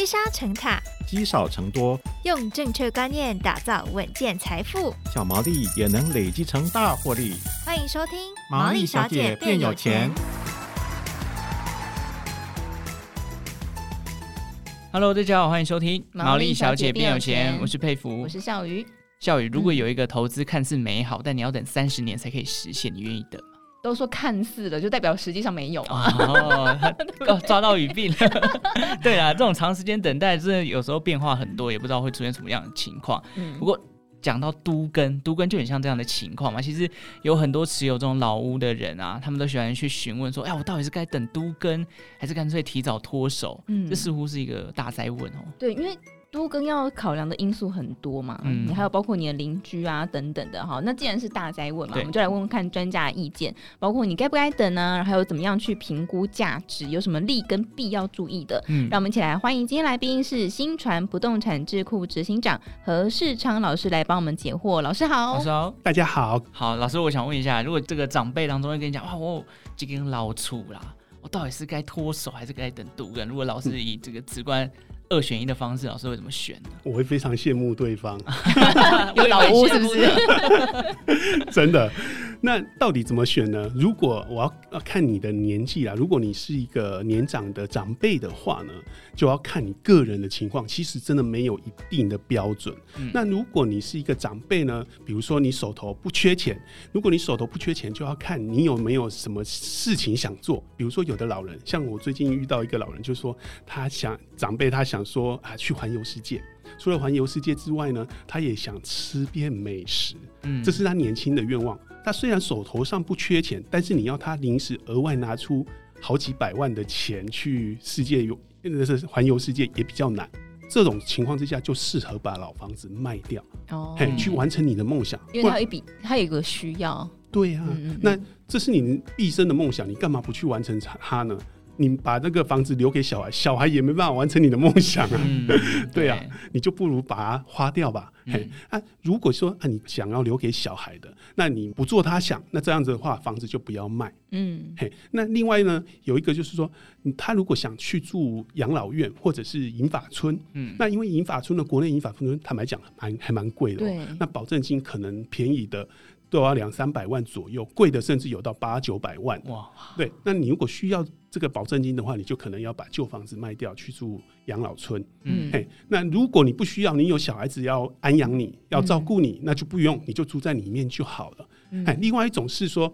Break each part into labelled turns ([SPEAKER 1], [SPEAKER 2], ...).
[SPEAKER 1] 积沙成塔，
[SPEAKER 2] 积少成多，
[SPEAKER 1] 用正确观念打造稳健财富，
[SPEAKER 2] 小毛利也能累积成大获利。
[SPEAKER 1] 欢迎收听《
[SPEAKER 2] 毛利小姐变有钱》。
[SPEAKER 3] Hello，大家好，欢迎收听《毛利小姐变有钱》，我是佩服，
[SPEAKER 1] 我是孝瑜。
[SPEAKER 3] 孝瑜，如果有一个投资看似美好，嗯、但你要等三十年才可以实现，你愿意等吗？
[SPEAKER 1] 都说看似的，就代表实际上没有啊！
[SPEAKER 3] 哦，他 抓到语病了。对啊，这种长时间等待，真的有时候变化很多，也不知道会出现什么样的情况。嗯，不过讲到都跟，都跟就很像这样的情况嘛。其实有很多持有这种老屋的人啊，他们都喜欢去询问说：“哎，我到底是该等都跟，还是干脆提早脱手？”嗯，这似乎是一个大灾问哦。
[SPEAKER 1] 对，因为。都更要考量的因素很多嘛，嗯，你还有包括你的邻居啊等等的哈。那既然是大灾问嘛，我们就来问问看专家的意见，包括你该不该等呢？还有怎么样去评估价值，有什么利跟弊要注意的？嗯，让我们一起来欢迎今天来宾是新传不动产智库执行长何世昌老师来帮我们解惑。老师好，
[SPEAKER 3] 老师好，
[SPEAKER 4] 大家好。
[SPEAKER 3] 好，老师，我想问一下，如果这个长辈当中会跟你讲，哇，我这根老粗啦，我到底是该脱手还是该等都更？如果老师以这个直观。二选一的方式，老师会怎么选呢？
[SPEAKER 4] 我会非常羡慕对方，
[SPEAKER 1] 有老屋是不是？
[SPEAKER 4] 真的。那到底怎么选呢？如果我要要看你的年纪啦，如果你是一个年长的长辈的话呢，就要看你个人的情况。其实真的没有一定的标准。嗯。那如果你是一个长辈呢，比如说你手头不缺钱，如果你手头不缺钱，就要看你有没有什么事情想做。比如说有的老人，像我最近遇到一个老人，就说他想长辈，他想说啊去环游世界。除了环游世界之外呢，他也想吃遍美食。嗯，这是他年轻的愿望。他虽然手头上不缺钱，但是你要他临时额外拿出好几百万的钱去世界游，那是环游世界也比较难。这种情况之下，就适合把老房子卖掉，哦，嘿，去完成你的梦想。
[SPEAKER 1] 因为他有一笔，他有一个需要。
[SPEAKER 4] 对啊，嗯嗯，那这是你毕生的梦想，你干嘛不去完成它呢？你把那个房子留给小孩，小孩也没办法完成你的梦想啊。嗯、对啊，你就不如把它花掉吧。嗯、嘿，啊，如果说啊，你想要留给小孩的，那你不做他想，那这样子的话，房子就不要卖。嗯，嘿，那另外呢，有一个就是说，他如果想去住养老院或者是银发村，嗯，那因为银发村的国内银发村，坦白讲，还还蛮贵的。对，那保证金可能便宜的。都要两三百万左右，贵的甚至有到八九百万。哇，对，那你如果需要这个保证金的话，你就可能要把旧房子卖掉去住养老村。嗯，嘿，那如果你不需要，你有小孩子要安养你，要照顾你，嗯，那就不用，你就住在里面就好了。嗯，另外一种是说。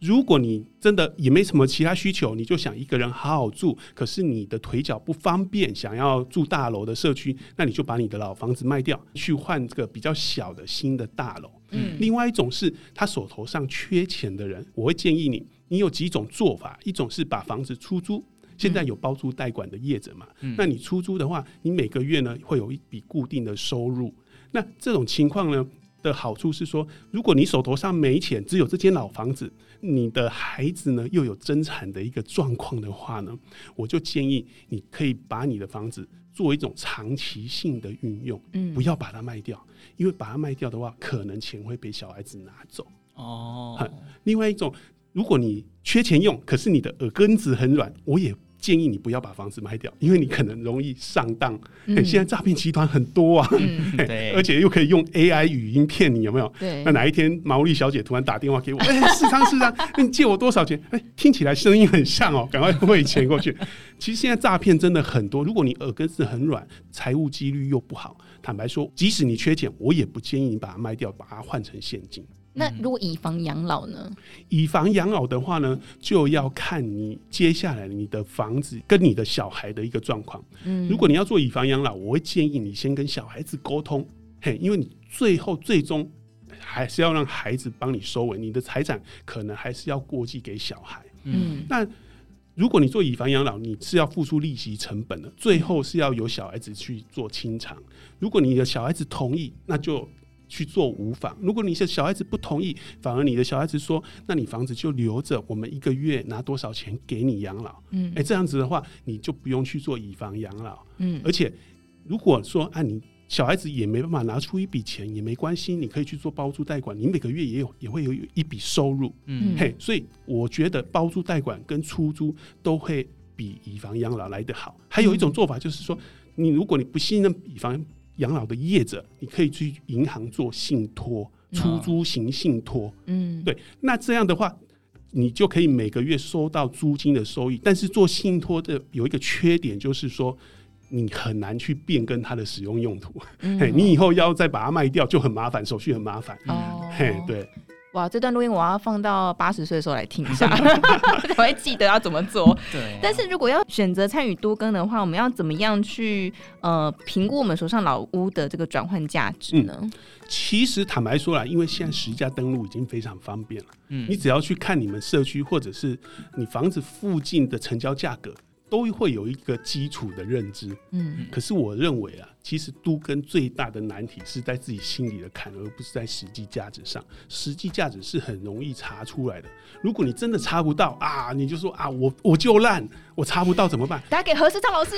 [SPEAKER 4] 如果你真的也没什么其他需求，你就想一个人好好住，可是你的腿脚不方便，想要住大楼的社区，那你就把你的老房子卖掉，去换这个比较小的新的大楼。嗯，另外一种是他手头上缺钱的人，我会建议你，你有几种做法，一种是把房子出租，现在有包租代管的业者嘛，嗯，那你出租的话，你每个月呢会有一笔固定的收入，那这种情况呢的好处是说，如果你手头上没钱，只有这间老房子。你的孩子呢，又有增产的一个状况的话呢，我就建议你可以把你的房子做一种长期性的运用，嗯，不要把它卖掉，因为把它卖掉的话，可能钱会被小孩子拿走。哦，另外一种，如果你缺钱用，可是你的耳根子很软，我也。建议你不要把房子卖掉，因为你可能容易上当。嗯欸、现在诈骗集团很多啊，嗯 欸、而且又可以用 AI 语音骗你，有没有？对。那哪一天毛利小姐突然打电话给我，哎、欸，世昌世昌，你借我多少钱？哎、欸，听起来声音很像哦，赶快汇钱过去。其实现在诈骗真的很多，如果你耳根子很软，财务纪律又不好，坦白说，即使你缺钱，我也不建议你把它卖掉，把它换成现金。
[SPEAKER 1] 那如果以房养老呢？
[SPEAKER 4] 以房养老的话呢，就要看你接下来你的房子跟你的小孩的一个状况。嗯，如果你要做以房养老，我会建议你先跟小孩子沟通，嘿，因为你最后最终还是要让孩子帮你收尾，你的财产可能还是要过继给小孩。嗯，那如果你做以房养老，你是要付出利息成本的，最后是要由小孩子去做清偿。如果你的小孩子同意，那就。去做无房。如果你是小孩子不同意，反而你的小孩子说：“那你房子就留着，我们一个月拿多少钱给你养老？”嗯，哎、欸，这样子的话，你就不用去做以房养老。嗯，而且如果说啊，你小孩子也没办法拿出一笔钱，也没关系，你可以去做包租代管，你每个月也有也会有一笔收入。嗯，嘿，所以我觉得包租代管跟出租都会比以房养老来得好。还有一种做法就是说。你如果你不信任，比方养老的业者，你可以去银行做信托，出租型信托。嗯，对，那这样的话，你就可以每个月收到租金的收益。但是做信托的有一个缺点，就是说你很难去变更它的使用用途。嗯，嘿，你以后要再把它卖掉就很麻烦，手续很麻烦。哦，嘿，对。
[SPEAKER 1] 哇，这段录音我要放到八十岁的时候来听一下，才会记得要怎么做。对、啊，但是如果要选择参与多更的话，我们要怎么样去呃评估我们手上老屋的这个转换价值呢？
[SPEAKER 4] 嗯，其实坦白说啦，因为现在实价登录已经非常方便了，嗯，你只要去看你们社区或者是你房子附近的成交价格。都会有一个基础的认知，嗯，可是我认为啊，其实都跟最大的难题是在自己心里的坎，而不是在实际价值上。实际价值是很容易查出来的。如果你真的查不到啊，你就说啊，我我就烂，我查不到怎么办？
[SPEAKER 1] 打给何世昌老师，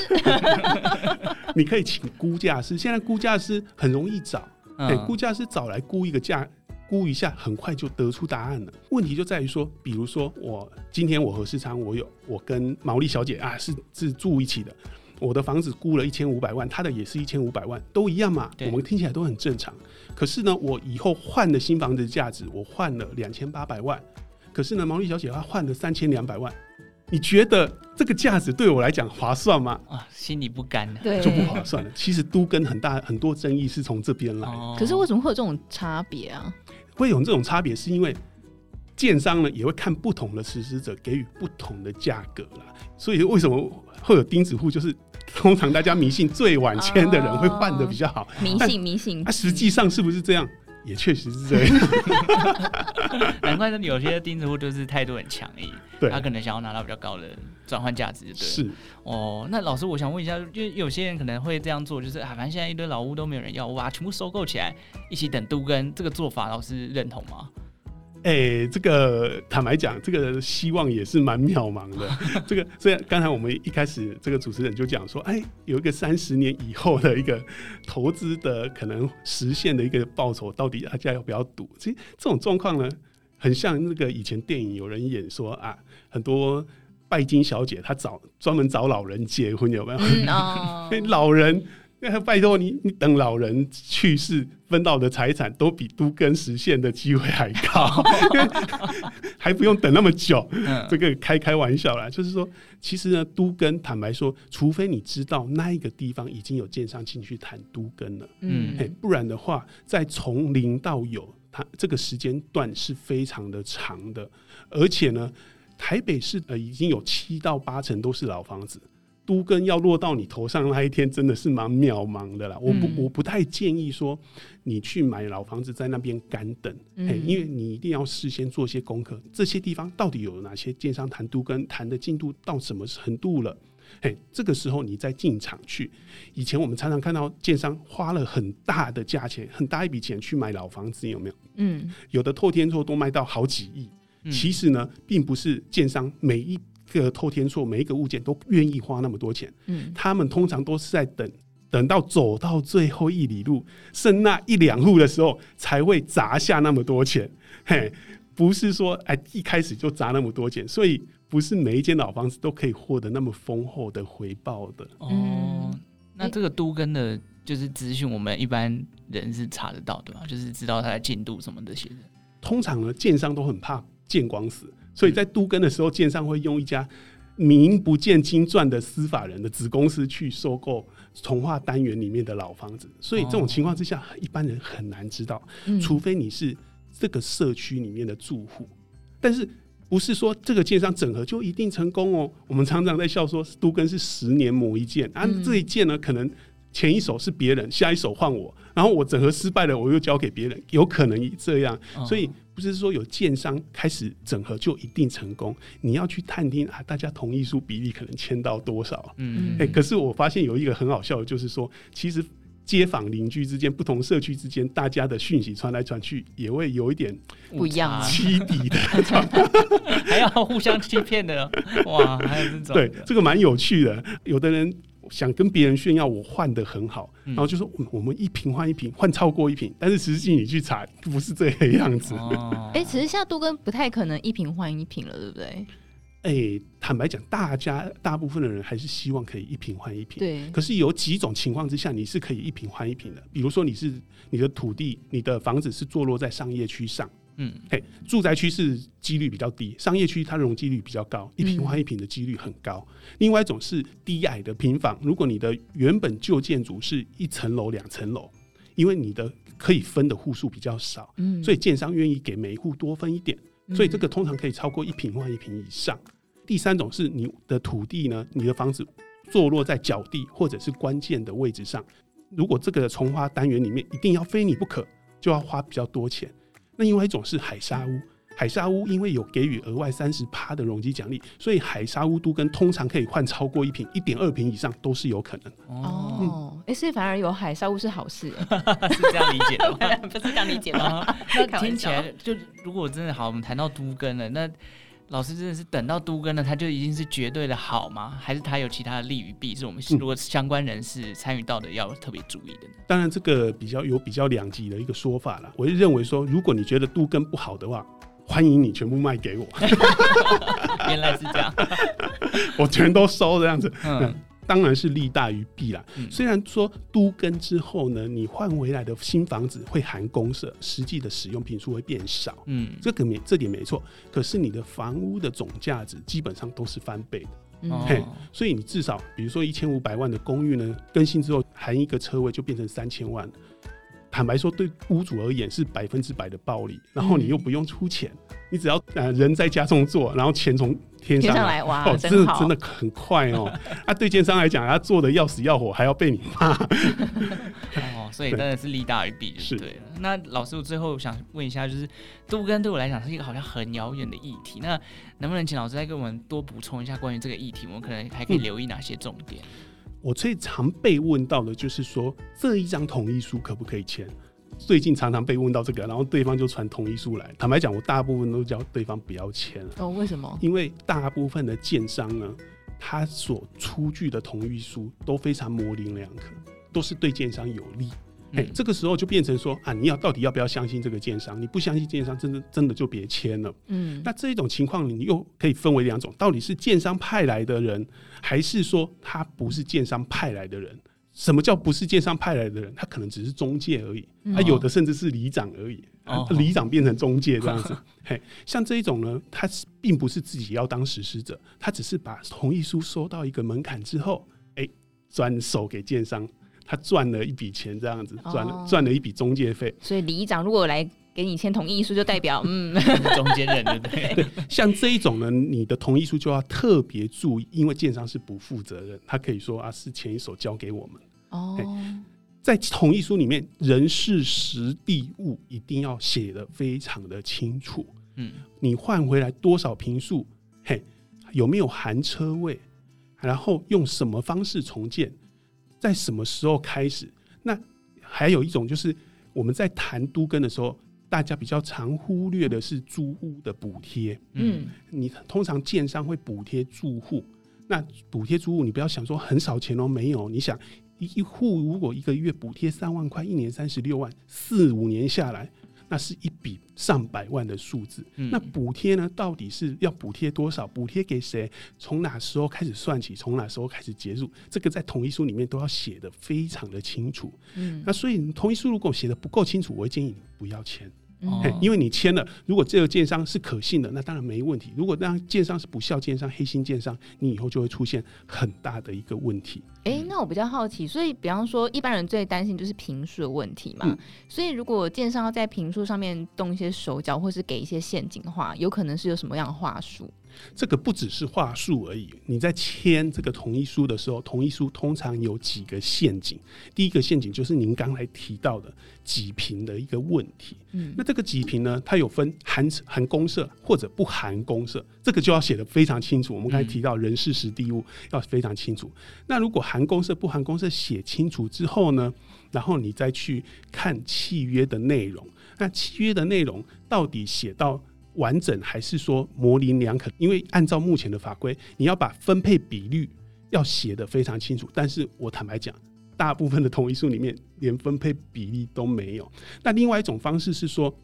[SPEAKER 4] 你可以请估价师，现在估价师很容易找，对，估价师找来估一个价。估一下，很快就得出答案了。问题就在于说，比如说我今天我和世昌，我有我跟毛利小姐啊是是住一起的，我的房子估了一千五百万，她的也是一千五百万，都一样嘛，我们听起来都很正常。可是呢，我以后换的新房子的价值，我换了两千八百万，可是呢，毛利小姐她换了三千两百万，你觉得这个价值对我来讲划算吗？
[SPEAKER 3] 啊，心里不甘，
[SPEAKER 1] 对，
[SPEAKER 4] 就不划算了。其实都跟很大很多争议是从这边来，
[SPEAKER 1] 哦，可是为什么会有这种差别啊？
[SPEAKER 4] 会有这种差别，是因为建商呢也会看不同的实施者给予不同的价格啦。所以为什么会有钉子户？就是通常大家迷信最晚签的人会换的比较好，
[SPEAKER 1] 迷信迷信。
[SPEAKER 4] 啊，实际上是不是这样？也确实是这样。
[SPEAKER 3] 难怪有些钉子户就是态度很强硬，对，他可能想要拿到比较高的转换价值，对。
[SPEAKER 4] 是
[SPEAKER 3] 哦，那老师，我想问一下，因为有些人可能会这样做，就是啊，反正现在一堆老屋都没有人要，我把它全部收购起来，一起等都跟，这个做法，老师认同吗？
[SPEAKER 4] 哎、欸，这个坦白讲，这个希望也是蛮渺茫的。这个，虽然刚才我们一开始这个主持人就讲说，哎、欸，有一个三十年以后的一个投资的可能实现的一个报酬，到底大家要不要赌？其实这种状况呢，很像那个以前电影有人演说啊，很多拜金小姐她找专门找老人结婚，有没有？嗯哦、老人。拜托你，你等老人去世分到的财产都比都更实现的机会还高 还不用等那么久。这个开开玩笑啦，就是说，其实呢，都更坦白说，除非你知道那一个地方已经有建商进去谈都更了，嗯，不然的话，在从零到有，它这个时间段是非常的长的，而且呢，台北市呃已经有七到八成都是老房子。都更要落到你头上那一天，真的是蛮渺茫的啦。我不，我不太建议说你去买老房子在那边干等，因为你一定要事先做些功课。这些地方到底有哪些建商谈都跟谈的进度到什么程度了？嘿，这个时候你再进场去。以前我们常常看到建商花了很大的价钱，很大一笔钱去买老房子，有没有？嗯，有的透天厝都卖到好几亿。其实呢，并不是建商每一。个透天厝每一个物件都愿意花那么多钱，嗯，他们通常都是在等，等到走到最后一里路，剩那一两户的时候，才会砸下那么多钱，嘿，不是说哎一开始就砸那么多钱，所以不是每一间老房子都可以获得那么丰厚的回报的。
[SPEAKER 3] 哦，那这个都跟的，就是资讯，我们一般人是查得到的嘛？就是知道它的进度什么这些的。
[SPEAKER 4] 通常呢，建商都很怕见光死。所以在都更的时候，建商会用一家名不见经传的司法人的子公司去收购从化单元里面的老房子。所以这种情况之下，一般人很难知道，除非你是这个社区里面的住户。但是不是说这个建商整合就一定成功哦？我们常常在笑说，都更是十年磨一剑啊，这一剑呢，可能前一手是别人，下一手换我，然后我整合失败了，我又交给别人，有可能这样。所以。不是说有建商开始整合就一定成功，你要去探听啊，大家同意书比例可能签到多少？嗯，哎、欸，可是我发现有一个很好笑的，就是说，其实街坊邻居之间、不同社区之间，大家的讯息传来传去，也会有一点
[SPEAKER 1] 不一样，啊
[SPEAKER 4] 欺敌的，
[SPEAKER 3] 还要互相欺骗的，哇，还有这种，
[SPEAKER 4] 对，这个蛮有趣的，有的人。想跟别人炫耀我换的很好，然后就说我们一瓶换一瓶，换超过一瓶，但是实际你去查不是这个样子。
[SPEAKER 1] 哎、欸，其实现在都跟不太可能一瓶换一瓶了，对不对？
[SPEAKER 4] 哎、欸，坦白讲，大家大部分的人还是希望可以一瓶换一瓶。
[SPEAKER 1] 对。
[SPEAKER 4] 可是有几种情况之下，你是可以一瓶换一瓶的。比如说，你是你的土地，你的房子是坐落在商业区上，嗯，嘿，住宅区是几率比较低，商业区它容积率比较高，一平换一平的几率很高。嗯、另外一种是低矮的平房，如果你的原本旧建筑是一层楼、两层楼，因为你的可以分的户数比较少，嗯，所以建商愿意给每一户多分一点，所以这个通常可以超过一平换一平以上。第三种是你的土地呢，你的房子坐落在角地或者是关键的位置上。如果这个从花单元里面一定要非你不可，就要花比较多钱。那另外一种是海沙屋，海沙屋因为有给予额外三十趴的容积奖励，所以海沙屋都跟通常可以换超过一瓶，一点二瓶以上都是有可能。
[SPEAKER 1] 哦，哎、嗯，所以反而有海沙屋是好事，是
[SPEAKER 3] 这样理解的吗？
[SPEAKER 1] 不是这样理解的吗？
[SPEAKER 3] 那听起来就如果真的好，我们谈到都跟了，那。老师真的是等到都根了，他就已经是绝对的好吗？还是他有其他的利与弊？是我们如果相关人士参与到的，要特别注意的呢？
[SPEAKER 4] 当然，这个比较有比较两极的一个说法了。我就认为说，如果你觉得都根不好的话，欢迎你全部卖给我。
[SPEAKER 3] 原来是这样，
[SPEAKER 4] 我全都收这样子。嗯。当然是利大于弊啦。虽然说都更之后呢，你换回来的新房子会含公设，实际的使用频数会变少。嗯，这个没这点没错。可是你的房屋的总价值基本上都是翻倍的。嘿，所以你至少比如说一千五百万的公寓呢，更新之后含一个车位就变成三千万。坦白说，对屋主而言是百分之百的暴利。然后你又不用出钱，你只要呃人在家中坐，然后钱从。天上来，
[SPEAKER 1] 上来哇，
[SPEAKER 4] 哦，真的真的很快哦。啊，对奸商来讲，他做的要死要活，还要被你骂。
[SPEAKER 3] 哦，所以真的是利大于弊，是对。那老师，我最后想问一下，就是都更对我来讲是一个好像很遥远的议题。那能不能请老师再给我们多补充一下关于这个议题？我们可能还可以留意哪些重点？
[SPEAKER 4] 嗯，我最常被问到的就是说，这一张同意书可不可以签？最近常常被问到这个，然后对方就传同意书来。坦白讲，我大部分都叫对方不要签了。
[SPEAKER 1] 哦，为什么？
[SPEAKER 4] 因为大部分的建商呢，他所出具的同意书都非常模棱两可，都是对建商有利。哎、嗯欸，这个时候就变成说啊，你要到底要不要相信这个建商？你不相信建商，真的真的就别签了。嗯，那这一种情况，你又可以分为两种：到底是建商派来的人，还是说他不是建商派来的人？什么叫不是建商派来的人？他可能只是中介而已，他、嗯啊、有的甚至是里长而已，哦、里长变成中介这样子。哦、嘿，像这一种呢，他并不是自己要当实施者，他只是把同意书收到一个门槛之后，哎、欸，转手给建商，他赚了一笔钱这样子，赚了赚了一笔中介费。
[SPEAKER 1] 所以李议长如果来给你签同意书，就代表 嗯，
[SPEAKER 3] 中间人对不对？
[SPEAKER 4] 对，像这一种呢，你的同意书就要特别注意，因为建商是不负责任，他可以说啊，是前一手交给我们。哦，在同意书里面，人事时地物一定要写的非常的清楚。嗯，你换回来多少平数？嘿，有没有含车位？然后用什么方式重建？在什么时候开始？那还有一种就是我们在谈都跟的时候。大家比较常忽略的是租屋的补贴，嗯，你通常建商会补贴住户，那补贴租户，你不要想说很少钱哦，没有，你想一户如果一个月补贴三万块，一年三十六万，四五年下来，那是一笔上百万的数字。嗯、那补贴呢，到底是要补贴多少？补贴给谁？从哪时候开始算起？从哪时候开始结束？这个在同意书里面都要写的非常的清楚。嗯，那所以同意书如果写的不够清楚，我会建议你不要签。因为你签了，如果这个建商是可信的，那当然没问题。如果那建商是不孝建商、黑心建商，你以后就会出现很大的一个问题。
[SPEAKER 1] 哎、欸，那我比较好奇，所以比方说一般人最担心就是坪数的问题嘛。嗯、所以如果建商要在坪数上面动一些手脚，或是给一些陷阱的话，有可能是有什么样的话术？
[SPEAKER 4] 这个不只是话术而已。你在签这个同意书的时候，同意书通常有几个陷阱。第一个陷阱就是您刚才提到的几平的一个问题。嗯，那这个几平呢，它有分含含公社或者不含公社，这个就要写的非常清楚。我们刚才提到人事实地物要非常清楚。那如果含公社不含公社写清楚之后呢，然后你再去看契约的内容，那契约的内容到底写到完整还是说模棱两可？因为按照目前的法规，你要把分配比率要写得非常清楚。但是我坦白讲，大部分的同意书里面连分配比例都没有。那另外一种方式是说，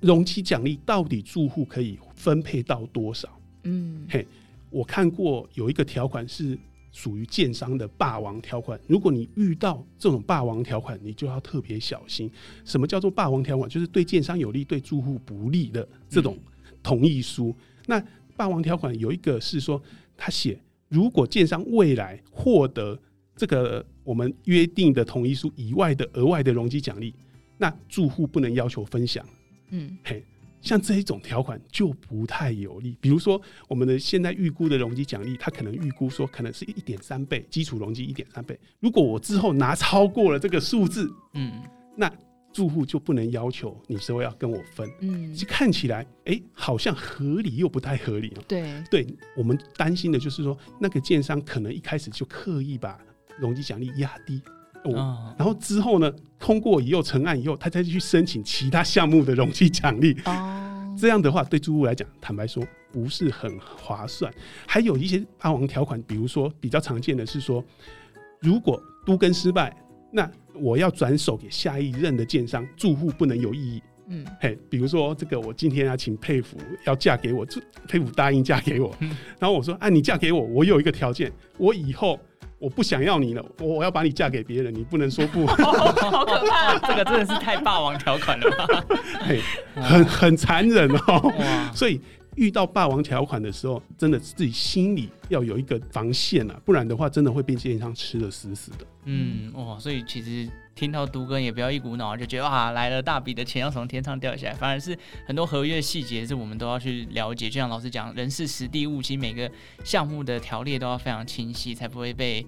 [SPEAKER 4] 容积奖励到底住户可以分配到多少？嗯，嘿，我看过有一个条款是属于建商的霸王条款。如果你遇到这种霸王条款，你就要特别小心。什么叫做霸王条款？就是对建商有利、对住户不利的这种同意书。嗯、那霸王条款有一个是说，他写如果建商未来获得这个我们约定的同意书以外的额外的容积奖励，那住户不能要求分享。嗯，嘿。像这一种条款就不太有利，比如说我们的现在预估的容积奖励，它可能预估说可能是一点三倍基础容积一点三倍，如果我之后拿超过了这个数字，嗯，那住户就不能要求你说要跟我分，嗯，就看起来哎、欸、好像合理又不太合理哦。
[SPEAKER 1] 对，
[SPEAKER 4] 对我们担心的就是说那个建商可能一开始就刻意把容积奖励压低。哦，然后之后呢，通过以后成案以后，他再去申请其他项目的容积奖励。哦，这样的话对住户来讲，坦白说不是很划算。还有一些霸王条款，比如说比较常见的是说，如果都更失败，那我要转手给下一任的建商，住户不能有异议。嗯，嘿，比如说这个，我今天要请佩服要嫁给我，佩服答应嫁给我，然后我说，啊，你嫁给我，我有一个条件，我以后。我不想要你了，我我要把你嫁给别人，你不能说不。
[SPEAKER 1] 好可怕，
[SPEAKER 3] 这个真的是太霸王条款了吧？
[SPEAKER 4] 嘿，很很残忍哦。所以遇到霸王条款的时候，真的自己心里要有一个防线啊，不然的话，真的会被建商吃的死死的。
[SPEAKER 3] 嗯，哇，所以其实。听到都更也不要一股脑就觉得哇，来了大笔的钱要从天上掉下来，反而是很多合约细节是我们都要去了解。就像老师讲，人事实地物，其实每个项目的条例都要非常清晰，才不会被。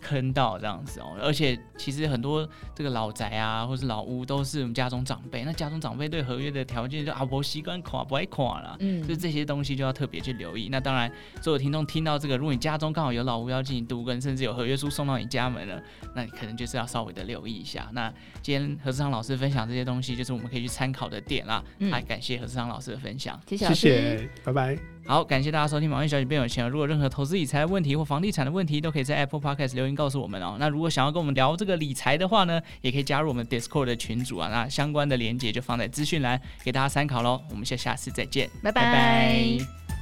[SPEAKER 3] 坑到这样子哦，而且其实很多这个老宅啊，或是老屋，都是我们家中长辈。那家中长辈对合约的条件就啊，不习惯垮，不爱垮了，嗯，就这些东西就要特别去留意。那当然，所有听众听到这个，如果你家中刚好有老屋要进行都更，甚至有合约书送到你家门了，那你可能就是要稍微的留意一下。那今天何志昌老师分享这些东西，就是我们可以去参考的点啦。嗯，还感谢何志昌老师的分享，
[SPEAKER 1] 谢谢，谢谢，
[SPEAKER 4] 拜拜。
[SPEAKER 3] 好，感谢大家收听《毛利小姐变有钱》。如果任何投资理财的问题或房地产的问题，都可以在 Apple Podcast 留言告诉我们哦。那如果想要跟我们聊这个理财的话呢，也可以加入我们 Discord 的群组啊。那相关的连接就放在资讯栏，给大家参考喽。我们下下次再见，
[SPEAKER 1] 拜拜。拜拜。